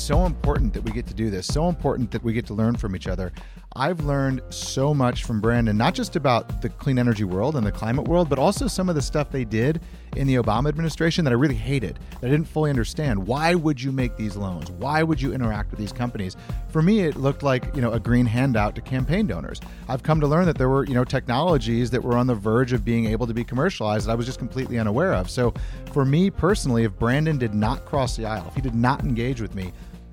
so important that we get to do this, so important that we get to learn from each other. I've learned so much from Brandon, not just about the clean energy world and the climate world, but also some of the stuff they did in the Obama administration that I really hated, that I didn't fully understand. Why would you make these loans? Why would you interact with these companies? For me, it looked like, you know, a green handout to campaign donors. I've come to learn that there were, you know, technologies that were on the verge of being able to be commercialized that I was just completely unaware of. So for me personally, if Brandon did not cross the aisle, if he did not engage with me,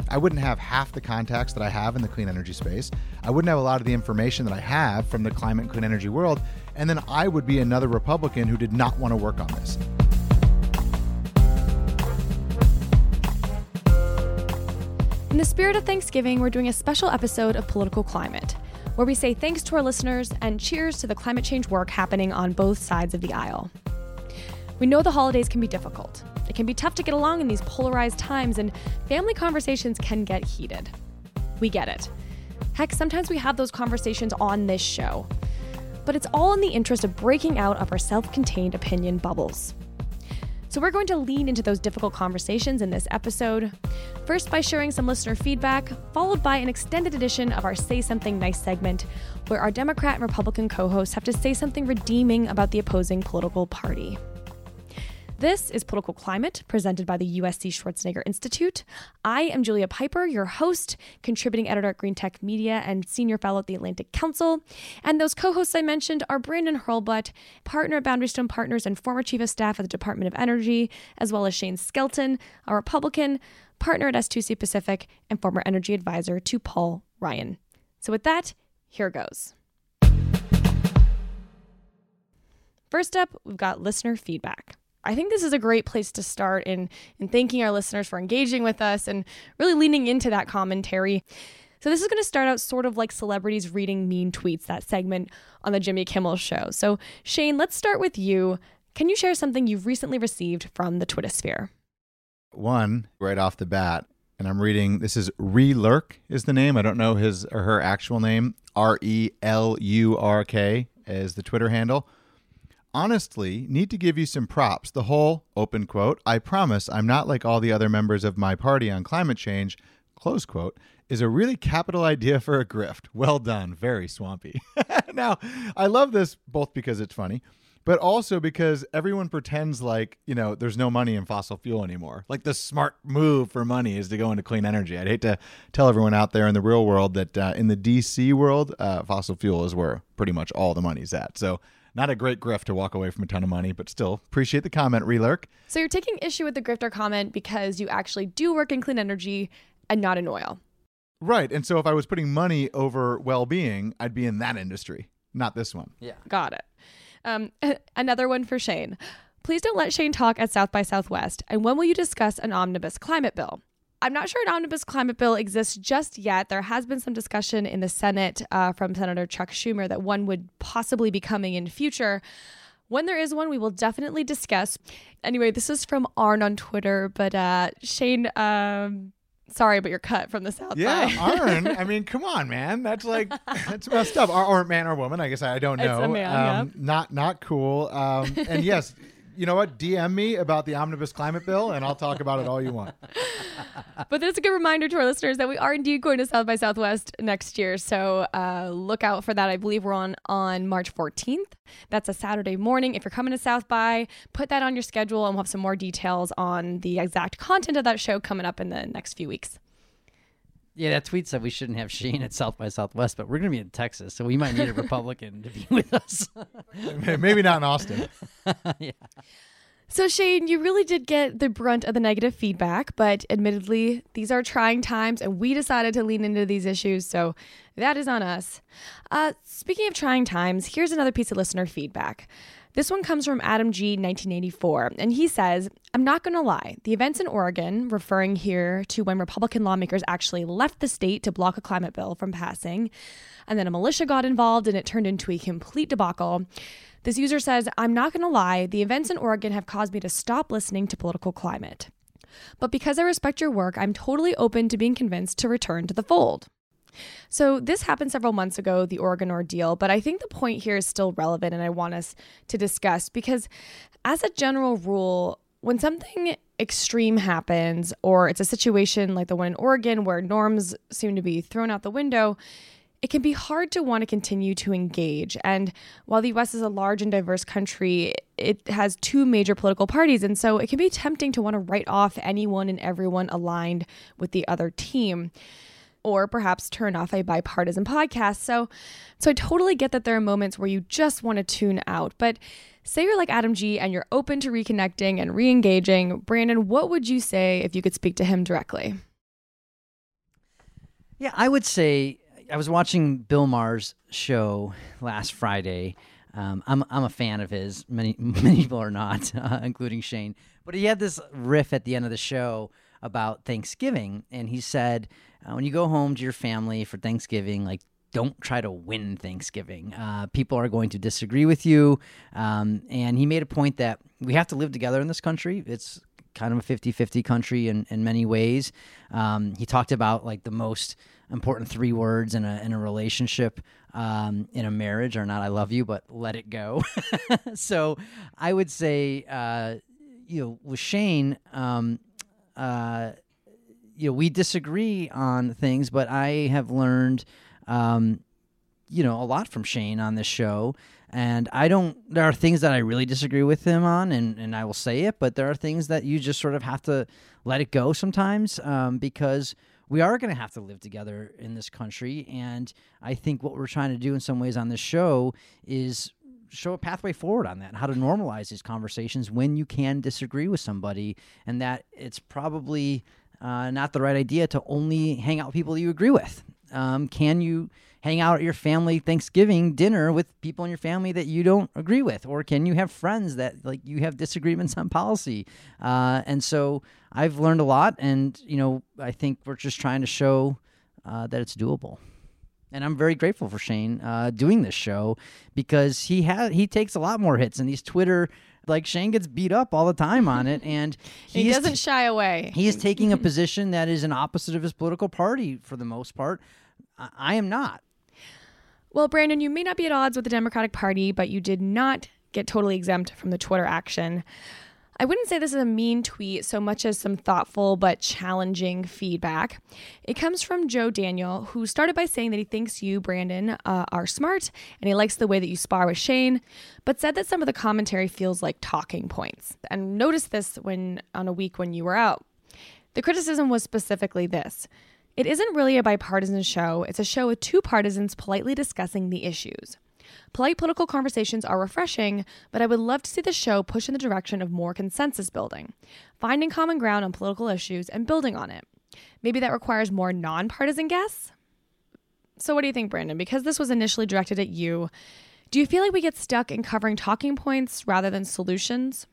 I wouldn't have half the contacts that I have in the clean energy space. I wouldn't have a lot of the information that I have from the climate and clean energy world. And then I would be another Republican who did not want to work on this. In the spirit of Thanksgiving, we're doing a special episode of Political Climate, where we say thanks to our listeners and cheers to the climate change work happening on both sides of the aisle. We know the holidays can be difficult. It can be tough to get along in these polarized times, and family conversations can get heated. We get it. Heck, sometimes we have those conversations on this show. But it's all in the interest of breaking out of our self contained opinion bubbles. So, we're going to lean into those difficult conversations in this episode. First, by sharing some listener feedback, followed by an extended edition of our Say Something Nice segment, where our Democrat and Republican co hosts have to say something redeeming about the opposing political party. This is Political Climate, presented by the USC Schwarzenegger Institute. I am Julia Pyper, your host, contributing editor at Green Tech Media, and senior fellow at the Atlantic Council. And those co hosts I mentioned are Brandon Hurlbut, partner at Boundary Stone Partners and former chief of staff at the Department of Energy, as well as Shane Skelton, a Republican, partner at S2C Pacific, and former energy advisor to Paul Ryan. So, with that, here goes. First up, we've got listener feedback. I think this is a great place to start in, in thanking our listeners for engaging with us and really leaning into that commentary. So, this is going to start out sort of like celebrities reading mean tweets, that segment on the Jimmy Kimmel show. So, Shane, let's start with you. Can you share something you've recently received from the Twitter sphere? One, right off the bat, and I'm reading this is Relurk is the name. I don't know his or her actual name. R E L U R K is the Twitter handle honestly need to give you some props. The whole open quote, I promise I'm not like all the other members of my party on climate change, close quote, is a really capital idea for a grift. Well done. Very swampy. now, I love this both because it's funny, but also because everyone pretends like, you know, there's no money in fossil fuel anymore. Like the smart move for money is to go into clean energy. I'd hate to tell everyone out there in the real world that uh, in the DC world, uh, fossil fuel is where pretty much all the money's at. So not a great grift to walk away from a ton of money, but still appreciate the comment, Relurk. So you're taking issue with the grifter comment because you actually do work in clean energy and not in oil. Right. And so if I was putting money over well being, I'd be in that industry, not this one. Yeah. Got it. Um, another one for Shane. Please don't let Shane talk at South by Southwest. And when will you discuss an omnibus climate bill? I'm not sure an omnibus climate bill exists just yet. There has been some discussion in the Senate uh, from Senator Chuck Schumer that one would possibly be coming in future. When there is one, we will definitely discuss. Anyway, this is from Arn on Twitter, but uh, Shane, um, sorry, but you're cut from the South. Yeah, Arn. I mean, come on, man. That's like that's messed up. Or, or man or woman. I guess I don't know. It's a man, um, yeah. Not not cool. Um, and yes you know what? DM me about the omnibus climate bill, and I'll talk about it all you want. but that's a good reminder to our listeners that we are indeed going to South by Southwest next year. So uh, look out for that. I believe we're on on March 14th. That's a Saturday morning. If you're coming to South by, put that on your schedule, and we'll have some more details on the exact content of that show coming up in the next few weeks. Yeah, that tweet said we shouldn't have Shane at South by Southwest, but we're going to be in Texas, so we might need a Republican to be with us. Maybe not in Austin. yeah. So, Shane, you really did get the brunt of the negative feedback, but admittedly, these are trying times, and we decided to lean into these issues, so that is on us. Uh, speaking of trying times, here's another piece of listener feedback. This one comes from Adam G, 1984, and he says, I'm not going to lie. The events in Oregon, referring here to when Republican lawmakers actually left the state to block a climate bill from passing, and then a militia got involved and it turned into a complete debacle. This user says, I'm not going to lie. The events in Oregon have caused me to stop listening to political climate. But because I respect your work, I'm totally open to being convinced to return to the fold. So, this happened several months ago, the Oregon ordeal, but I think the point here is still relevant and I want us to discuss because, as a general rule, when something extreme happens, or it's a situation like the one in Oregon where norms seem to be thrown out the window, it can be hard to want to continue to engage. And while the US is a large and diverse country, it has two major political parties. And so it can be tempting to want to write off anyone and everyone aligned with the other team. Or perhaps turn off a bipartisan podcast. So, so I totally get that there are moments where you just want to tune out. But say you're like Adam G and you're open to reconnecting and re-engaging. Brandon, what would you say if you could speak to him directly? Yeah, I would say I was watching Bill Maher's show last Friday. Um, I'm I'm a fan of his. Many many people are not, uh, including Shane. But he had this riff at the end of the show about Thanksgiving, and he said, uh, when you go home to your family for Thanksgiving, like don't try to win Thanksgiving. Uh, people are going to disagree with you. Um, and he made a point that we have to live together in this country. It's kind of a 50 50 country in, in many ways. Um, he talked about like the most important three words in a, in a relationship, um, in a marriage, are not I love you, but let it go. so I would say, uh, you know, with Shane, um, uh, you know, we disagree on things, but I have learned, um, you know, a lot from Shane on this show. And I don't, there are things that I really disagree with him on, and, and I will say it, but there are things that you just sort of have to let it go sometimes um, because we are going to have to live together in this country. And I think what we're trying to do in some ways on this show is show a pathway forward on that, how to normalize these conversations when you can disagree with somebody, and that it's probably uh, not the right idea to only hang out with people you agree with. Um, can you hang out at your family Thanksgiving dinner with people in your family that you don't agree with, or can you have friends that like you have disagreements on policy? Uh, and so I've learned a lot, and you know I think we're just trying to show uh, that it's doable. And I'm very grateful for Shane uh, doing this show because he has he takes a lot more hits, and these Twitter like Shane gets beat up all the time on it, and he, he doesn't t- shy away. He is taking a position that is an opposite of his political party for the most part. I, I am not. Well, Brandon, you may not be at odds with the Democratic Party, but you did not get totally exempt from the Twitter action. I wouldn't say this is a mean tweet so much as some thoughtful but challenging feedback. It comes from Joe Daniel, who started by saying that he thinks you, Brandon, uh, are smart and he likes the way that you spar with Shane, but said that some of the commentary feels like talking points. And noticed this when on a week when you were out. The criticism was specifically this. It isn't really a bipartisan show, it's a show with two partisans politely discussing the issues. Polite political conversations are refreshing, but I would love to see the show push in the direction of more consensus building, finding common ground on political issues and building on it. Maybe that requires more nonpartisan guests? So, what do you think, Brandon? Because this was initially directed at you, do you feel like we get stuck in covering talking points rather than solutions?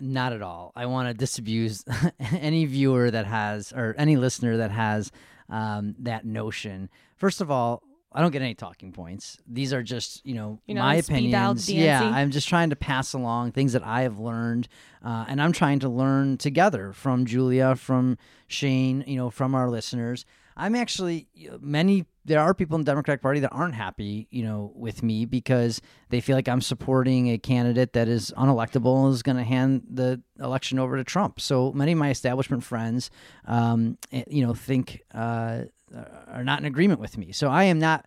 Not at all. I want to disabuse any viewer that has, or any listener that has um, that notion. First of all, I don't get any talking points. These are just, you know, you know my opinions. Yeah, I'm just trying to pass along things that I have learned, uh, and I'm trying to learn together from Julia, from Shane, you know, from our listeners. I'm actually many. There are people in the Democratic Party that aren't happy, you know, with me because they feel like I'm supporting a candidate that is unelectable and is going to hand the election over to Trump. So many of my establishment friends, um, eh, you know, think. Uh, uh, are not in agreement with me. So I am not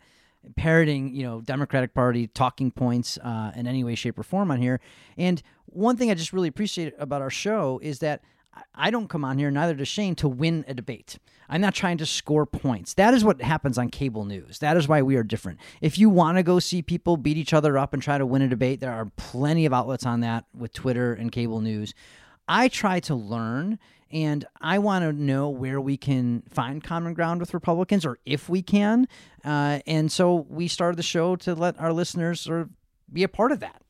parroting, you know, Democratic Party talking points uh, in any way, shape, or form on here. And one thing I just really appreciate about our show is that I don't come on here, neither does Shane, to win a debate. I'm not trying to score points. That is what happens on cable news. That is why we are different. If you want to go see people beat each other up and try to win a debate, there are plenty of outlets on that with Twitter and cable news. I try to learn and I want to know where we can find common ground with Republicans or if we can. Uh, and so we started the show to let our listeners sort of be a part of that.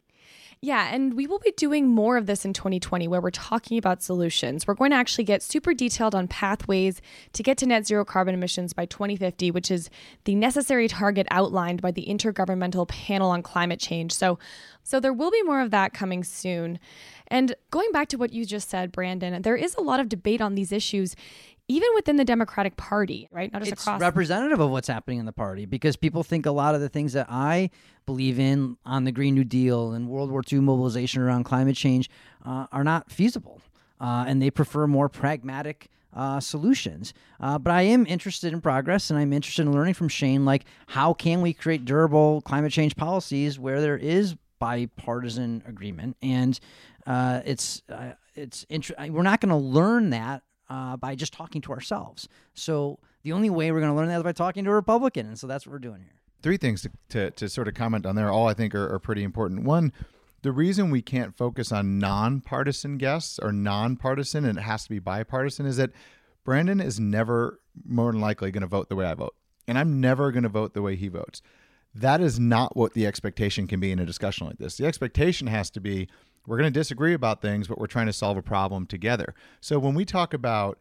Yeah, and we will be doing more of this in 2020 where we're talking about solutions. We're going to actually get super detailed on pathways to get to net zero carbon emissions by 2050, which is the necessary target outlined by the Intergovernmental Panel on Climate Change. So so there will be more of that coming soon. And going back to what you just said, Brandon, there is a lot of debate on these issues even within the Democratic Party, right? Not just it's across. representative of what's happening in the party because people think a lot of the things that I believe in on the Green New Deal and World War II mobilization around climate change uh, are not feasible, uh, and they prefer more pragmatic. Uh, solutions, uh, but I am interested in progress, and I'm interested in learning from Shane. Like, how can we create durable climate change policies where there is bipartisan agreement? And uh, it's uh, it's inter- we're not going to learn that uh, by just talking to ourselves. So the only way we're going to learn that is by talking to a Republican, and so that's what we're doing here. Three things to, to, to sort of comment on there, all I think are, are pretty important. One, the reason we can't focus on nonpartisan guests or nonpartisan and it has to be bipartisan is that Brandon is never more than likely going to vote the way I vote. And I'm never going to vote the way he votes. That is not what the expectation can be in a discussion like this. The expectation has to be we're going to disagree about things, but we're trying to solve a problem together. So when we talk about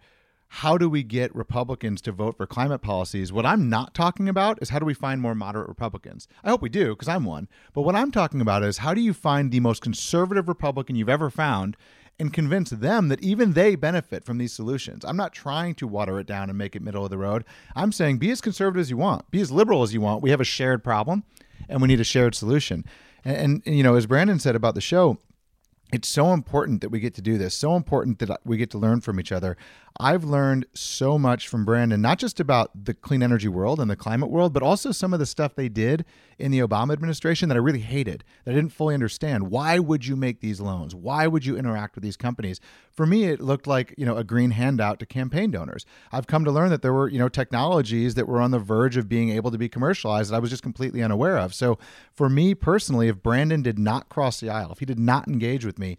how do we get Republicans to vote for climate policies? What I'm not talking about is how do we find more moderate Republicans? I hope we do, because I'm one. But what I'm talking about is how do you find the most conservative Republican you've ever found and convince them that even they benefit from these solutions? I'm not trying to water it down and make it middle of the road. I'm saying be as conservative as you want, be as liberal as you want. We have a shared problem and we need a shared solution. And, and you know, as Brandon said about the show, it's so important that we get to do this so important that we get to learn from each other i've learned so much from brandon not just about the clean energy world and the climate world but also some of the stuff they did in the obama administration that i really hated that i didn't fully understand. Why would you make these loans? Why would you interact with these companies? For me it looked like you know a green handout to campaign donors. I've come to learn that there were you know technologies that were on the verge of being able to be commercialized that i was just completely unaware of. So for me personally if brandon did not cross the aisle if he did not engage with me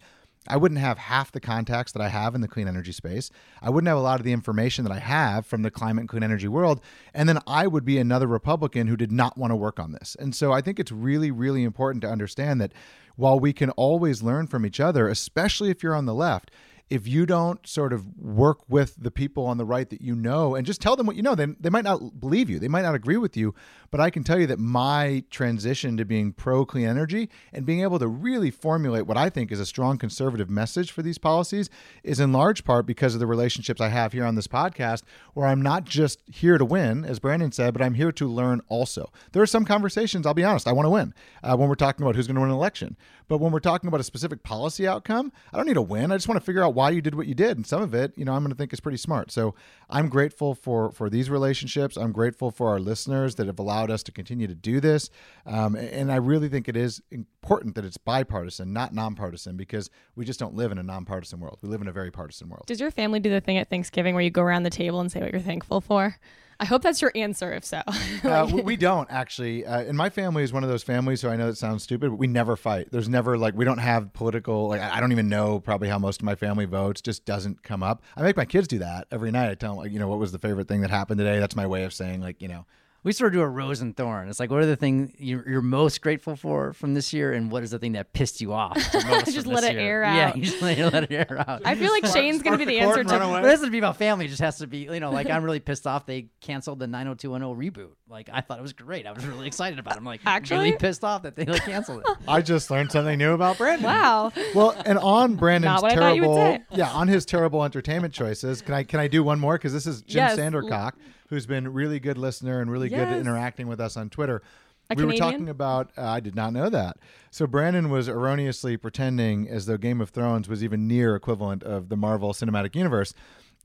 I wouldn't have half the contacts that I have in the clean energy space. I wouldn't have a lot of the information that I have from the climate and clean energy world. And then I would be another Republican who did not want to work on this. And so I think it's really, really important to understand that while we can always learn from each other, especially if you're on the left, if you don't sort of work with the people on the right that you know and just tell them what you know, then they might not believe you. They might not agree with you. But I can tell you that my transition to being pro clean energy and being able to really formulate what I think is a strong conservative message for these policies is in large part because of the relationships I have here on this podcast, where I'm not just here to win, as Brandon said, but I'm here to learn also. There are some conversations, I'll be honest, I want to win uh, when we're talking about who's going to win an election. But when we're talking about a specific policy outcome, I don't need to win. I just want to figure out why you did what you did. And some of it, you know, I'm going to think is pretty smart. So I'm grateful for for these relationships. I'm grateful for our listeners that have allowed us to continue to do this. Um, and I really think it is important that it's bipartisan, not nonpartisan, because we just don't live in a nonpartisan world. We live in a very partisan world. Does your family do the thing at Thanksgiving where you go around the table and say what you're thankful for? I hope that's your answer. If so, uh, we, we don't actually. Uh, and my family is one of those families. So I know it sounds stupid, but we never fight. There's never like we don't have political. Like I don't even know probably how most of my family votes. Just doesn't come up. I make my kids do that every night. I tell them like you know what was the favorite thing that happened today. That's my way of saying like you know we sort of do a rose and thorn. It's like, what are the things you're, you're most grateful for from this year, and what is the thing that pissed you off? just let it year? air out. Yeah, you just let, let it air out. I feel like Shane's going to be the answer to. But it doesn't be about family. It just has to be, you know, like I'm really pissed off they canceled the 90210 reboot. Like I thought it was great. I was really excited about it. I'm like Actually? really pissed off that they like canceled it. I just learned something new about Brandon. Wow. Well, and on Brandon's Not what I thought you would terrible, yeah, on his terrible entertainment choices. Can I can I do one more? Because this is Jim Yes. Sandercock, who's been really good listener and really good at interacting with us on Twitter. A we were talking about. Uh, I did not know that. So Brandon was erroneously pretending as though Game of Thrones was even near equivalent of the Marvel Cinematic Universe.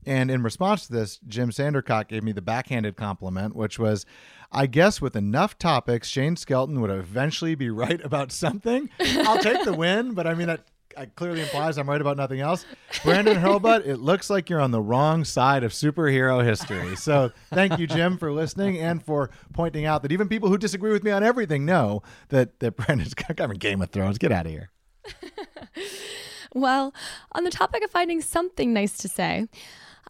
And in response to this, Jim Sandercock gave me the backhanded compliment, which was, I guess with enough topics, Shane Skelton would eventually be right about something. I'll take the win, but I mean, that uh, clearly implies I'm right about nothing else. Brandon Hurlbut, it looks like you're on the wrong side of superhero history. So thank you, Jim, for listening and for pointing out that even people who disagree with me on everything know that, that Brandon's covering Game of Thrones. Get out of here. Well, on the topic of finding something nice to say,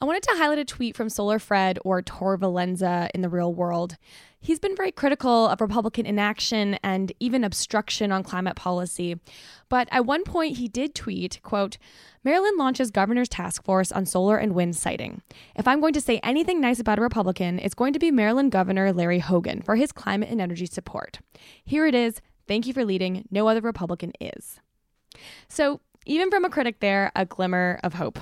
I wanted to highlight a tweet from Solar Fred or Tor Valenza in the real world. He's been very critical of Republican inaction and even obstruction on climate policy. But at one point he did tweet, quote, Maryland launches governor's task force on solar and wind siting. If I'm going to say anything nice about a Republican, it's going to be Maryland Governor Larry Hogan for his climate and energy support. Here it is. Thank you for leading. No other Republican is. So, even from a critic there, a glimmer of hope.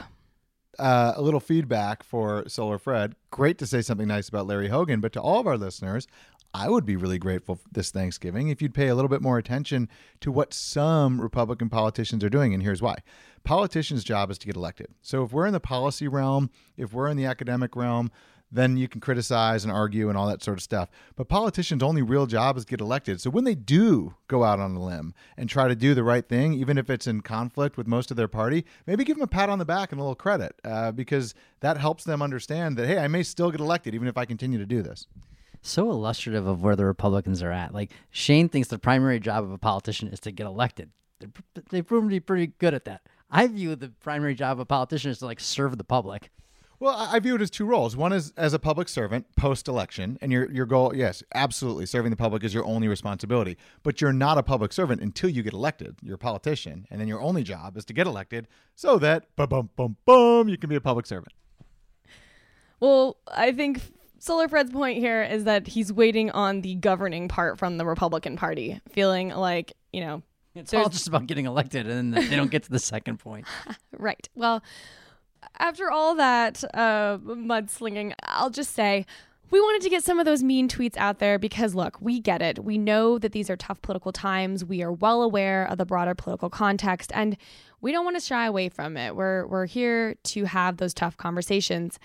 Uh, a little feedback for Solar Fred. Great to say something nice about Larry Hogan, but to all of our listeners, I would be really grateful this Thanksgiving if you'd pay a little bit more attention to what some Republican politicians are doing. And here's why politicians' job is to get elected. So if we're in the policy realm, if we're in the academic realm, then you can criticize and argue and all that sort of stuff. But politicians' only real job is get elected. So when they do go out on a limb and try to do the right thing, even if it's in conflict with most of their party, maybe give them a pat on the back and a little credit uh, because that helps them understand that, hey, I may still get elected even if I continue to do this so illustrative of where the Republicans are at. Like Shane thinks the primary job of a politician is to get elected. They've proven to be pretty good at that. I view the primary job of a politician is to like serve the public. Well, I view it as two roles. One is as a public servant post election, and your your goal, yes, absolutely, serving the public is your only responsibility. But you're not a public servant until you get elected. You're a politician, and then your only job is to get elected so that bum bum bum bum you can be a public servant. Well, I think Solar Fred's point here is that he's waiting on the governing part from the Republican Party, feeling like you know it's all just about getting elected, and then they don't get to the second point. right. Well after all that uh, mudslinging, I'll just say we wanted to get some of those mean tweets out there because, look, we get it. We know that these are tough political times. We are well aware of the broader political context, and we don't want to shy away from it. We're, we're here to have those tough conversations.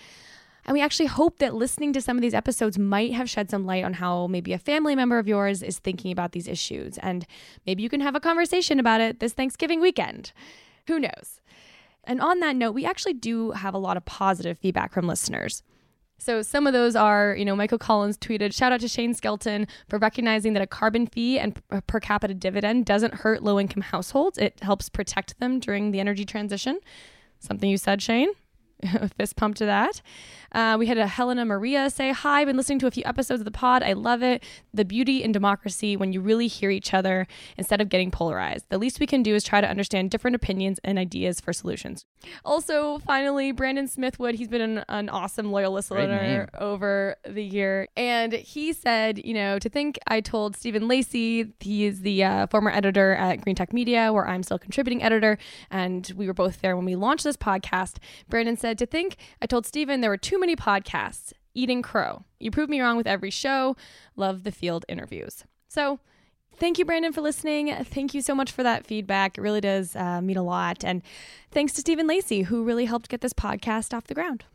And we actually hope that listening to some of these episodes might have shed some light on how maybe a family member of yours is thinking about these issues. And maybe you can have a conversation about it this Thanksgiving weekend. Who knows? And on that note, we actually do have a lot of positive feedback from listeners. So some of those are, you know, Michael Collins tweeted, shout out to Shane Skelton for recognizing that a carbon fee and uh, per capita dividend doesn't hurt low income households. It helps protect them during the energy transition. Something you said, Shane? fist pump to that. Uh, we had a Helena Maria say, Hi, I've been listening to a few episodes of the pod. I love it. The beauty in democracy when you really hear each other instead of getting polarized. The least we can do is try to understand different opinions and ideas for solutions. Also, finally, Brandon Smithwood, he's been an, an awesome loyal listener over the year. And he said, you know, to think I told Stephen Lacey, he is the uh, former editor at Green Tech Media, where I'm still contributing editor. And we were both there when we launched this podcast. Brandon said, to think I told Stephen there were too many podcasts. Eating crow. You proved me wrong with every show. Love the field interviews. So, thank you, Brandon, for listening. Thank you so much for that feedback. It really does uh, mean a lot. And thanks to Stephen Lacey, who really helped get this podcast off the ground.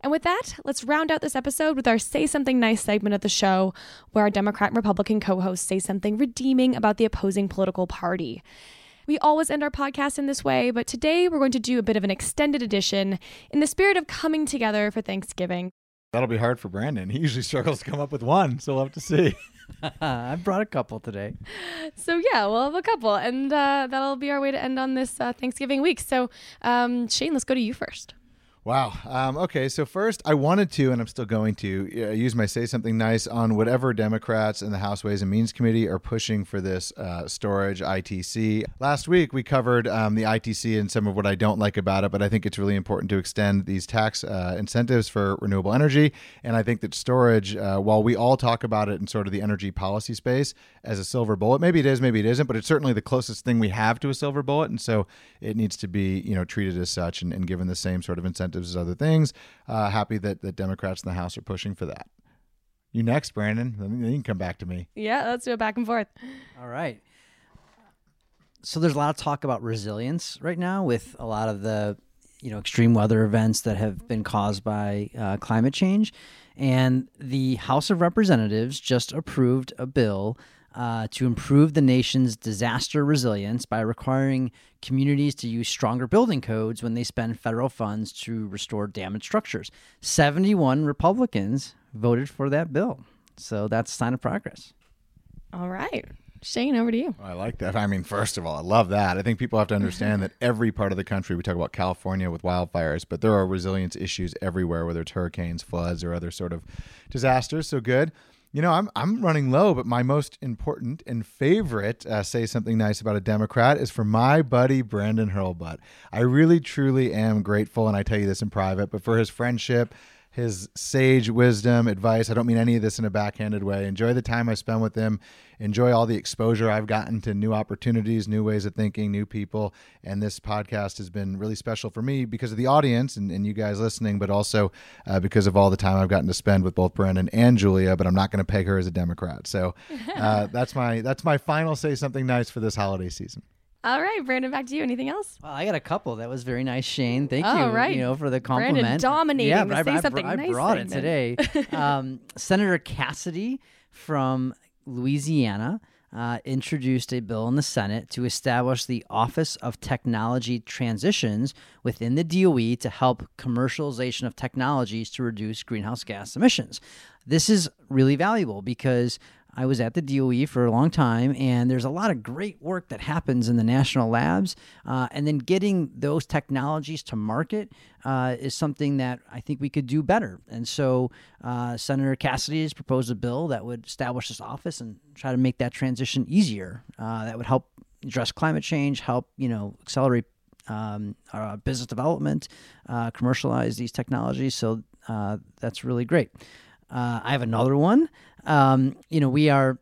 And with that, let's round out this episode with our Say Something Nice segment of the show, where our Democrat and Republican co hosts say something redeeming about the opposing political party. We always end our podcast in this way, but today we're going to do a bit of an extended edition in the spirit of coming together for Thanksgiving. That'll be hard for Brandon. He usually struggles to come up with one, so we'll have to see. I brought a couple today. So yeah, we'll have a couple, and uh, that'll be our way to end on this uh, Thanksgiving week. So um, Shane, let's go to you first. Wow. Um, okay. So first, I wanted to, and I'm still going to, uh, use my say something nice on whatever Democrats in the House Ways and Means Committee are pushing for this uh, storage ITC. Last week, we covered um, the ITC and some of what I don't like about it, but I think it's really important to extend these tax uh, incentives for renewable energy. And I think that storage, uh, while we all talk about it in sort of the energy policy space as a silver bullet, maybe it is, maybe it isn't, but it's certainly the closest thing we have to a silver bullet, and so it needs to be, you know, treated as such and, and given the same sort of incentive incentives as other things. Uh, happy that the Democrats in the House are pushing for that. You next, Brandon. Then you can come back to me. Yeah, let's do it back and forth. All right. So there's a lot of talk about resilience right now with a lot of the you know extreme weather events that have been caused by uh, climate change, and the House of Representatives just approved a bill uh, to improve the nation's disaster resilience by requiring communities to use stronger building codes when they spend federal funds to restore damaged structures. 71 Republicans voted for that bill. So that's a sign of progress. All right. Shane, over to you. I like that. I mean, first of all, I love that. I think people have to understand that every part of the country, we talk about California with wildfires, but there are resilience issues everywhere, whether it's hurricanes, floods, or other sort of disasters. So good. You know, I'm I'm running low, but my most important and favorite uh, say something nice about a Democrat is for my buddy Brandon Hurlbut. I really truly am grateful, and I tell you this in private, but for his friendship his sage wisdom, advice. I don't mean any of this in a backhanded way. Enjoy the time I spend with him. Enjoy all the exposure I've gotten to new opportunities, new ways of thinking, new people. And this podcast has been really special for me because of the audience and, and you guys listening, but also uh, because of all the time I've gotten to spend with both Brandon and Julia. But I'm not going to peg her as a Democrat. So uh, that's my that's my final say something nice for this holiday season. All right, Brandon, back to you. Anything else? Well, I got a couple. That was very nice, Shane. Thank All you. right. You know for the Brandon compliment. dominating Yeah, but I, say I, something I nice brought it today. um, Senator Cassidy from Louisiana uh, introduced a bill in the Senate to establish the Office of Technology Transitions within the DOE to help commercialization of technologies to reduce greenhouse gas emissions. This is really valuable because I was at the DOE for a long time, and there's a lot of great work that happens in the national labs. Uh, and then getting those technologies to market uh, is something that I think we could do better. And so uh, Senator Cassidy has proposed a bill that would establish this office and try to make that transition easier. Uh, that would help address climate change, help you know accelerate um, business development, uh, commercialize these technologies. So uh, that's really great. Uh, I have another one. Um, you know, we are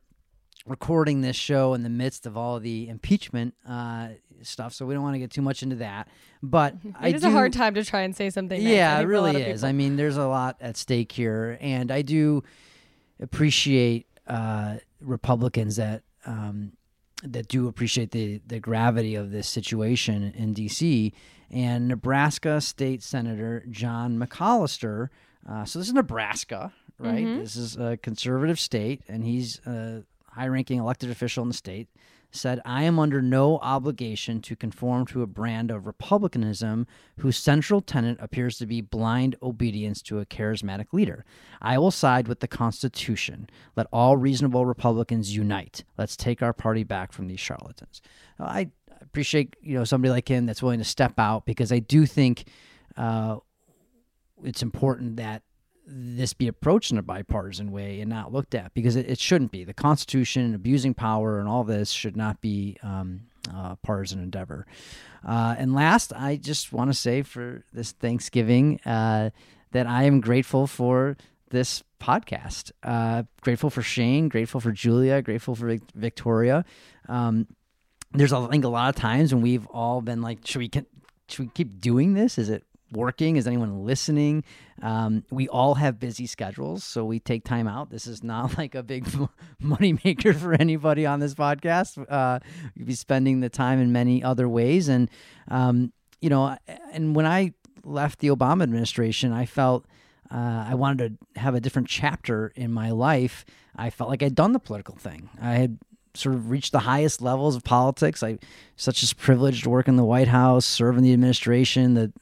recording this show in the midst of all the impeachment uh, stuff, so we don't want to get too much into that. But I It is do, a hard time to try and say something. nice, yeah, it for a lot really is. people. I mean, there's a lot at stake here, and I do appreciate uh, Republicans that um, that do appreciate the the gravity of this situation in D.C. And Nebraska State Senator John McCollister. Uh, so this is Nebraska, right? Mm-hmm. This is a conservative state, and he's a high-ranking elected official in the state said, I am under no obligation to conform to a brand of republicanism whose central tenet appears to be blind obedience to a charismatic leader. I will side with the Constitution. Let all reasonable Republicans unite. Let's take our party back from these charlatans. I appreciate you know somebody like him that's willing to step out because I do think uh, it's important that this be approached in a bipartisan way and not looked at because it, it shouldn't be. The Constitution, abusing power, and all this should not be um, a partisan endeavor. Uh, and last, I just want to say for this Thanksgiving uh, that I am grateful for this podcast. Uh, grateful for Shane, grateful for Julia, grateful for Vic- Victoria. Um, there's I think a lot of times when we've all been like, should we can, should we keep doing this? Is it working? Is anyone listening? Um, we all have busy schedules, so we take time out. This is not like a big money maker for anybody on this podcast. Uh, you'd be spending the time in many other ways, and um, you know, and when I left the Obama administration, I felt. Uh, I wanted to have a different chapter in my life. I felt like I'd done the political thing. I had sort of reached the highest levels of politics. I such as privileged to work in the White House, serve in the administration. The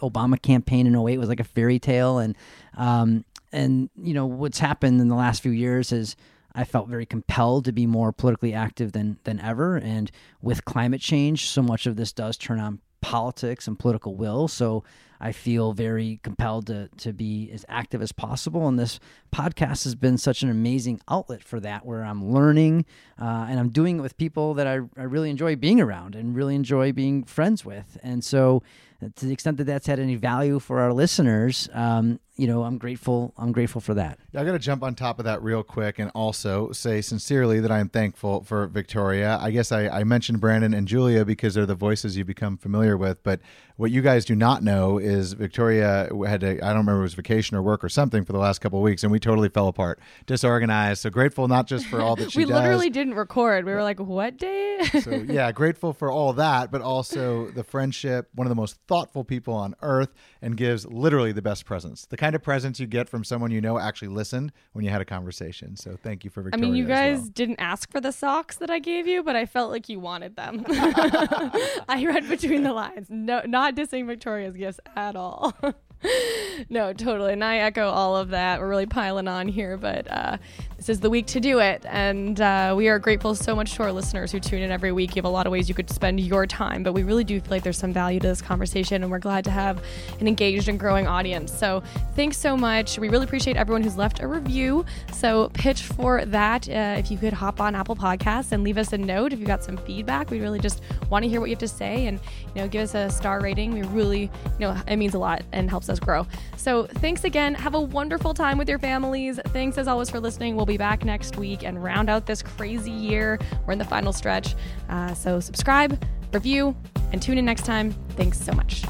Obama campaign in 08 was like a fairy tale, and um, and you know what's happened in the last few years is. I felt very compelled to be more politically active than than ever, and with climate change, so much of this does turn on politics and political will. So I feel very compelled to to be as active as possible. And this podcast has been such an amazing outlet for that, where I'm learning uh, and I'm doing it with people that I, I really enjoy being around and really enjoy being friends with. And so, to the extent that that's had any value for our listeners, um, you know, I'm grateful. I'm grateful for that. I got to jump on top of that real quick and also say sincerely that I am thankful for Victoria. I guess I, I mentioned Brandon and Julia because they're the voices you become familiar with. But what you guys do not know is Victoria had to, I don't remember, it was vacation or work or something for the last couple of weeks, and we totally fell apart, disorganized. So grateful not just for all that she we does. literally didn't record. We were like, "What day?" so yeah, grateful for all that, but also the friendship. One of the most thoughtful people on earth, and gives literally the best presents. The kind of presents you get from someone you know actually listened when you had a conversation. So thank you for Victoria. I mean, you guys well. didn't ask for the socks that I gave you, but I felt like you wanted them. I read between the lines. No, not dissing Victoria's gifts at all. no, totally. And I echo all of that. We're really piling on here, but uh, this is the week to do it. And uh, we are grateful so much to our listeners who tune in every week. You have a lot of ways you could spend your time, but we really do feel like there's some value to this conversation, and we're glad to have an engaged and growing audience. So thanks so much. We really appreciate everyone who's left a review. So pitch for that. Uh, if you could hop on Apple Podcasts and leave us a note if you got some feedback. We really just want to hear what you have to say and you know give us a star rating. We really you know it means a lot and helps us grow. So thanks again. Have a wonderful time with your families. Thanks as always for listening. We'll be back next week and round out this crazy year. We're in the final stretch. Uh, so subscribe, review, and tune in next time. Thanks so much.